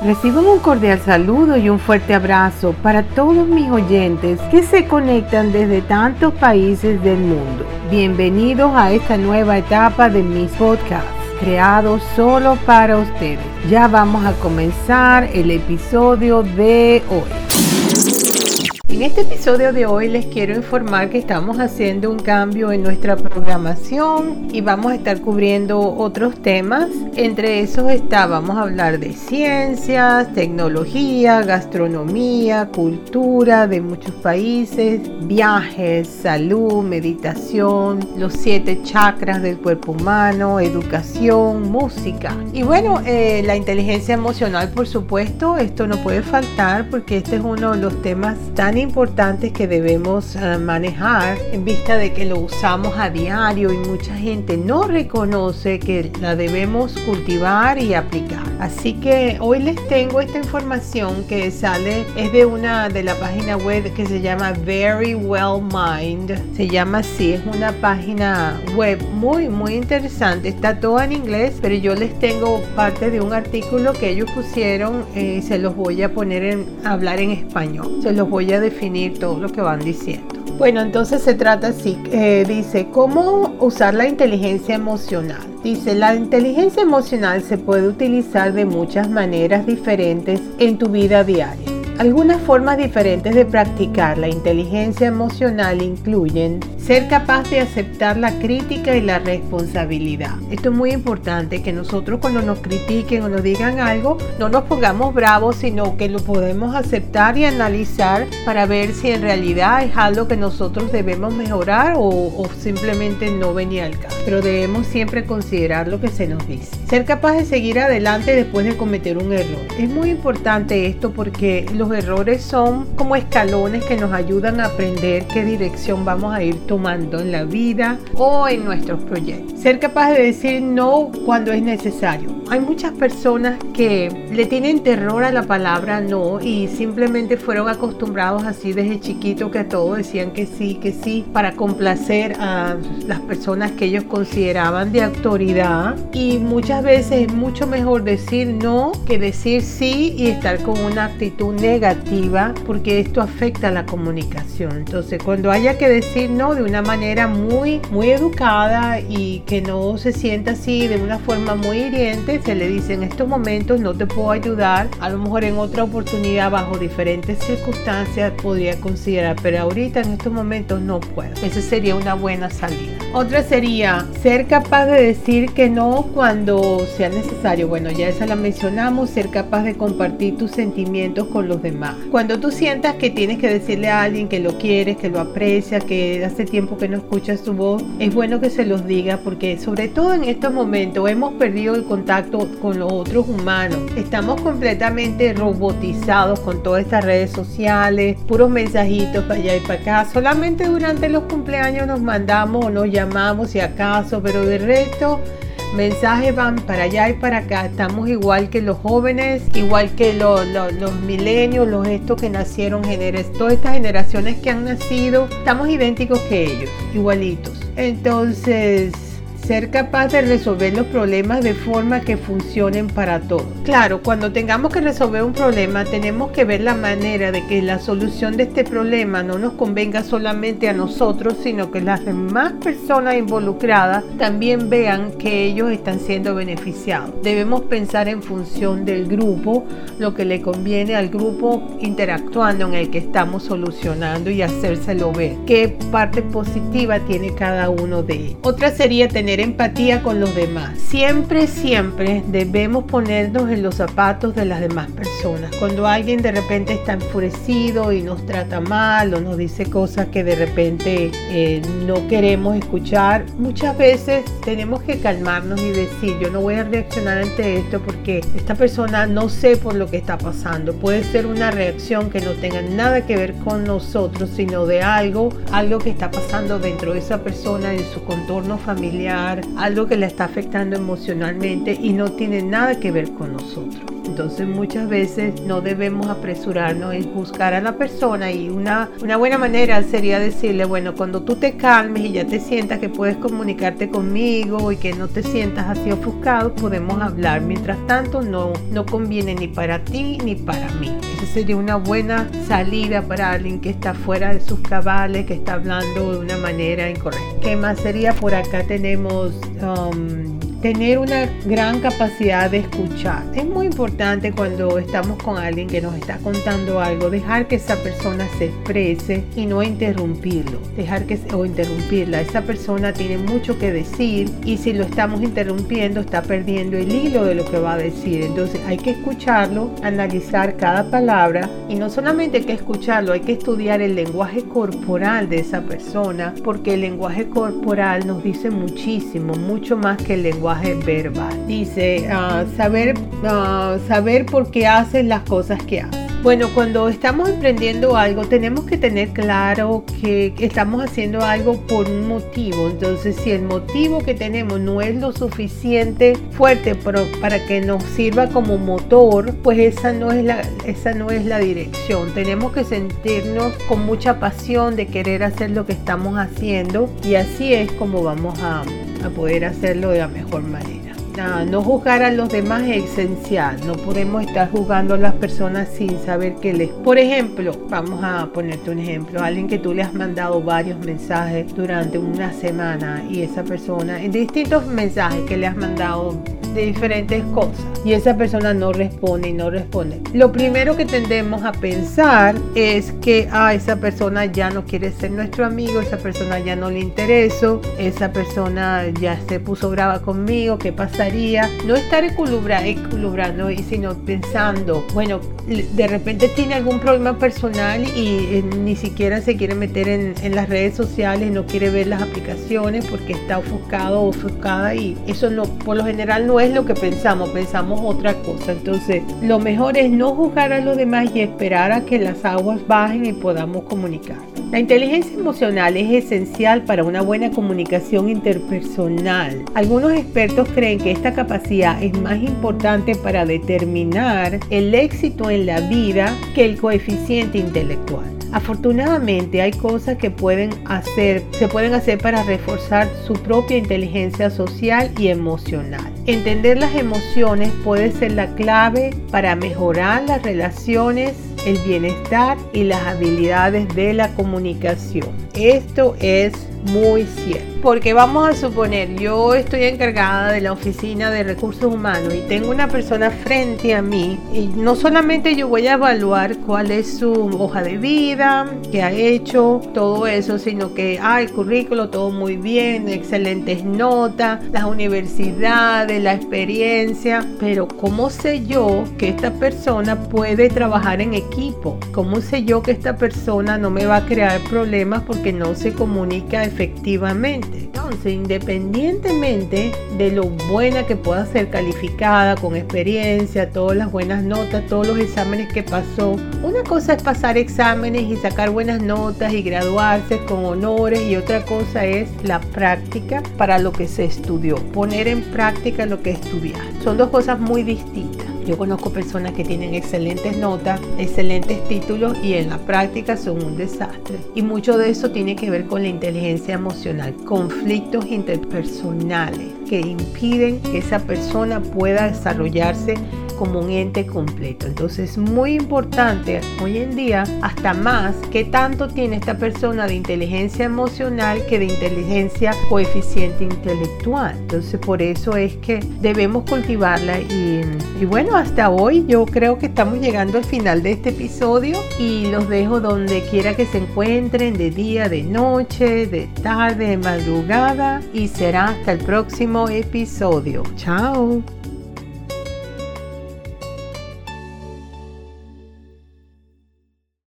Reciban un cordial saludo y un fuerte abrazo para todos mis oyentes que se conectan desde tantos países del mundo. Bienvenidos a esta nueva etapa de mis podcasts creados solo para ustedes. Ya vamos a comenzar el episodio de hoy. En este episodio de hoy les quiero informar que estamos haciendo un cambio en nuestra programación y vamos a estar cubriendo otros temas. Entre esos está, vamos a hablar de ciencias, tecnología, gastronomía, cultura de muchos países, viajes, salud, meditación, los siete chakras del cuerpo humano, educación, música. Y bueno, eh, la inteligencia emocional, por supuesto, esto no puede faltar porque este es uno de los temas tan importantes que debemos eh, manejar en vista de que lo usamos a diario y mucha gente no reconoce que la debemos cultivar y aplicar. Así que hoy les tengo esta información que sale, es de una de la página web que se llama Very Well Mind. Se llama así, es una página web muy, muy interesante. Está todo en inglés, pero yo les tengo parte de un artículo que ellos pusieron y eh, se los voy a poner en hablar en español. Se los voy a definir todo lo que van diciendo. Bueno, entonces se trata así, eh, dice, ¿cómo usar la inteligencia emocional? Dice, la inteligencia emocional se puede utilizar de muchas maneras diferentes en tu vida diaria. Algunas formas diferentes de practicar la inteligencia emocional incluyen ser capaz de aceptar la crítica y la responsabilidad. Esto es muy importante, que nosotros cuando nos critiquen o nos digan algo, no nos pongamos bravos, sino que lo podemos aceptar y analizar para ver si en realidad es algo que nosotros debemos mejorar o, o simplemente no venía al caso. Pero debemos siempre considerar lo que se nos dice. Ser capaz de seguir adelante después de cometer un error. Es muy importante esto porque los errores son como escalones que nos ayudan a aprender qué dirección vamos a ir tomando en la vida o en nuestros proyectos. Ser capaz de decir no cuando es necesario. Hay muchas personas que le tienen terror a la palabra no y simplemente fueron acostumbrados así desde chiquito que a todo decían que sí, que sí, para complacer a las personas que ellos consideraban de autoridad. Y muchas veces es mucho mejor decir no que decir sí y estar con una actitud negativa negativa porque esto afecta la comunicación. Entonces, cuando haya que decir no de una manera muy, muy educada y que no se sienta así de una forma muy hiriente, se le dice en estos momentos no te puedo ayudar. A lo mejor en otra oportunidad, bajo diferentes circunstancias, podría considerar, pero ahorita en estos momentos no puedo. Esa sería una buena salida. Otra sería ser capaz de decir que no cuando sea necesario. Bueno, ya esa la mencionamos, ser capaz de compartir tus sentimientos con los demás cuando tú sientas que tienes que decirle a alguien que lo quieres, que lo aprecia, que hace tiempo que no escuchas su voz, es bueno que se los diga porque sobre todo en estos momentos hemos perdido el contacto con los otros humanos. Estamos completamente robotizados con todas estas redes sociales, puros mensajitos para allá y para acá. Solamente durante los cumpleaños nos mandamos o nos llamamos si acaso, pero de resto mensajes van para allá y para acá. Estamos igual que los jóvenes, igual que los, milenios, los estos que nacieron, todas estas generaciones que han nacido, estamos idénticos que ellos, igualitos. Entonces, ser capaz de resolver los problemas de forma que funcionen para todos. Claro, cuando tengamos que resolver un problema, tenemos que ver la manera de que la solución de este problema no nos convenga solamente a nosotros, sino que las demás personas involucradas también vean que ellos están siendo beneficiados. Debemos pensar en función del grupo, lo que le conviene al grupo interactuando en el que estamos solucionando y hacérselo ver. ¿Qué parte positiva tiene cada uno de ellos? Otra sería tener empatía con los demás. Siempre, siempre debemos ponernos en los zapatos de las demás personas. Cuando alguien de repente está enfurecido y nos trata mal o nos dice cosas que de repente eh, no queremos escuchar, muchas veces tenemos que calmarnos y decir, yo no voy a reaccionar ante esto porque esta persona no sé por lo que está pasando. Puede ser una reacción que no tenga nada que ver con nosotros, sino de algo, algo que está pasando dentro de esa persona, en su contorno familiar algo que le está afectando emocionalmente y no tiene nada que ver con nosotros. Entonces muchas veces no debemos apresurarnos en buscar a la persona y una, una buena manera sería decirle, bueno, cuando tú te calmes y ya te sientas que puedes comunicarte conmigo y que no te sientas así ofuscado, podemos hablar. Mientras tanto, no, no conviene ni para ti ni para mí. Esa sería una buena salida para alguien que está fuera de sus cabales, que está hablando de una manera incorrecta. ¿Qué más sería? Por acá tenemos... Um, tener una gran capacidad de escuchar. Es muy importante cuando estamos con alguien que nos está contando algo, dejar que esa persona se exprese y no interrumpirlo, dejar que o interrumpirla. Esa persona tiene mucho que decir y si lo estamos interrumpiendo está perdiendo el hilo de lo que va a decir. Entonces hay que escucharlo, analizar cada palabra y no solamente hay que escucharlo, hay que estudiar el lenguaje corporal de esa persona porque el lenguaje corporal nos dice muchísimo, mucho más que el lenguaje verbal. Dice, ah, saber, uh, saber por qué haces las cosas que haces. Bueno, cuando estamos emprendiendo algo tenemos que tener claro que estamos haciendo algo por un motivo. Entonces, si el motivo que tenemos no es lo suficiente fuerte para que nos sirva como motor, pues esa no es la, esa no es la dirección. Tenemos que sentirnos con mucha pasión de querer hacer lo que estamos haciendo y así es como vamos a, a poder hacerlo de la mejor manera. No, juzgar a los demás es esencial. No podemos estar juzgando a las personas sin saber qué les. Por ejemplo, vamos a ponerte un ejemplo. Alguien que tú le has mandado varios mensajes durante una semana y esa persona, en distintos mensajes que le has mandado de diferentes cosas y esa persona no responde y no responde. Lo primero que tendemos a pensar es que ah, esa persona ya no quiere ser nuestro amigo, esa persona ya no le intereso, esa persona ya se puso brava conmigo, ¿qué No estar equilibrando, sino pensando, bueno, de repente tiene algún problema personal y eh, ni siquiera se quiere meter en, en las redes sociales, no quiere ver las aplicaciones porque está ofuscado o ofuscada y eso no, por lo general no es lo que pensamos, pensamos otra cosa. Entonces, lo mejor es no juzgar a los demás y esperar a que las aguas bajen y podamos comunicar. La inteligencia emocional es esencial para una buena comunicación interpersonal. Algunos expertos creen que esta capacidad es más importante para determinar el éxito en la vida que el coeficiente intelectual. Afortunadamente hay cosas que se pueden hacer para reforzar su propia inteligencia social y emocional. Entender las emociones puede ser la clave para mejorar las relaciones, el bienestar y las habilidades de la comunicación. Esto es muy cierto. Porque vamos a suponer, yo estoy encargada de la oficina de recursos humanos y tengo una persona frente a mí y no solamente yo voy a evaluar cuál es su hoja de vida, qué ha hecho, todo eso, sino que, ah, el currículo, todo muy bien, excelentes notas, las universidades, la experiencia, pero ¿cómo sé yo que esta persona puede trabajar en equipo? ¿Cómo sé yo que esta persona no me va a crear problemas porque no se comunica efectivamente? Entonces, independientemente de lo buena que pueda ser calificada, con experiencia, todas las buenas notas, todos los exámenes que pasó, una cosa es pasar exámenes y sacar buenas notas y graduarse con honores y otra cosa es la práctica para lo que se estudió, poner en práctica lo que estudiaste. Son dos cosas muy distintas. Yo conozco personas que tienen excelentes notas, excelentes títulos y en la práctica son un desastre. Y mucho de eso tiene que ver con la inteligencia emocional, conflictos interpersonales que impiden que esa persona pueda desarrollarse como un ente completo. Entonces es muy importante hoy en día, hasta más, que tanto tiene esta persona de inteligencia emocional que de inteligencia coeficiente intelectual. Entonces por eso es que debemos cultivarla y, y bueno, hasta hoy yo creo que estamos llegando al final de este episodio y los dejo donde quiera que se encuentren, de día, de noche, de tarde, de madrugada y será hasta el próximo episodio. Chao.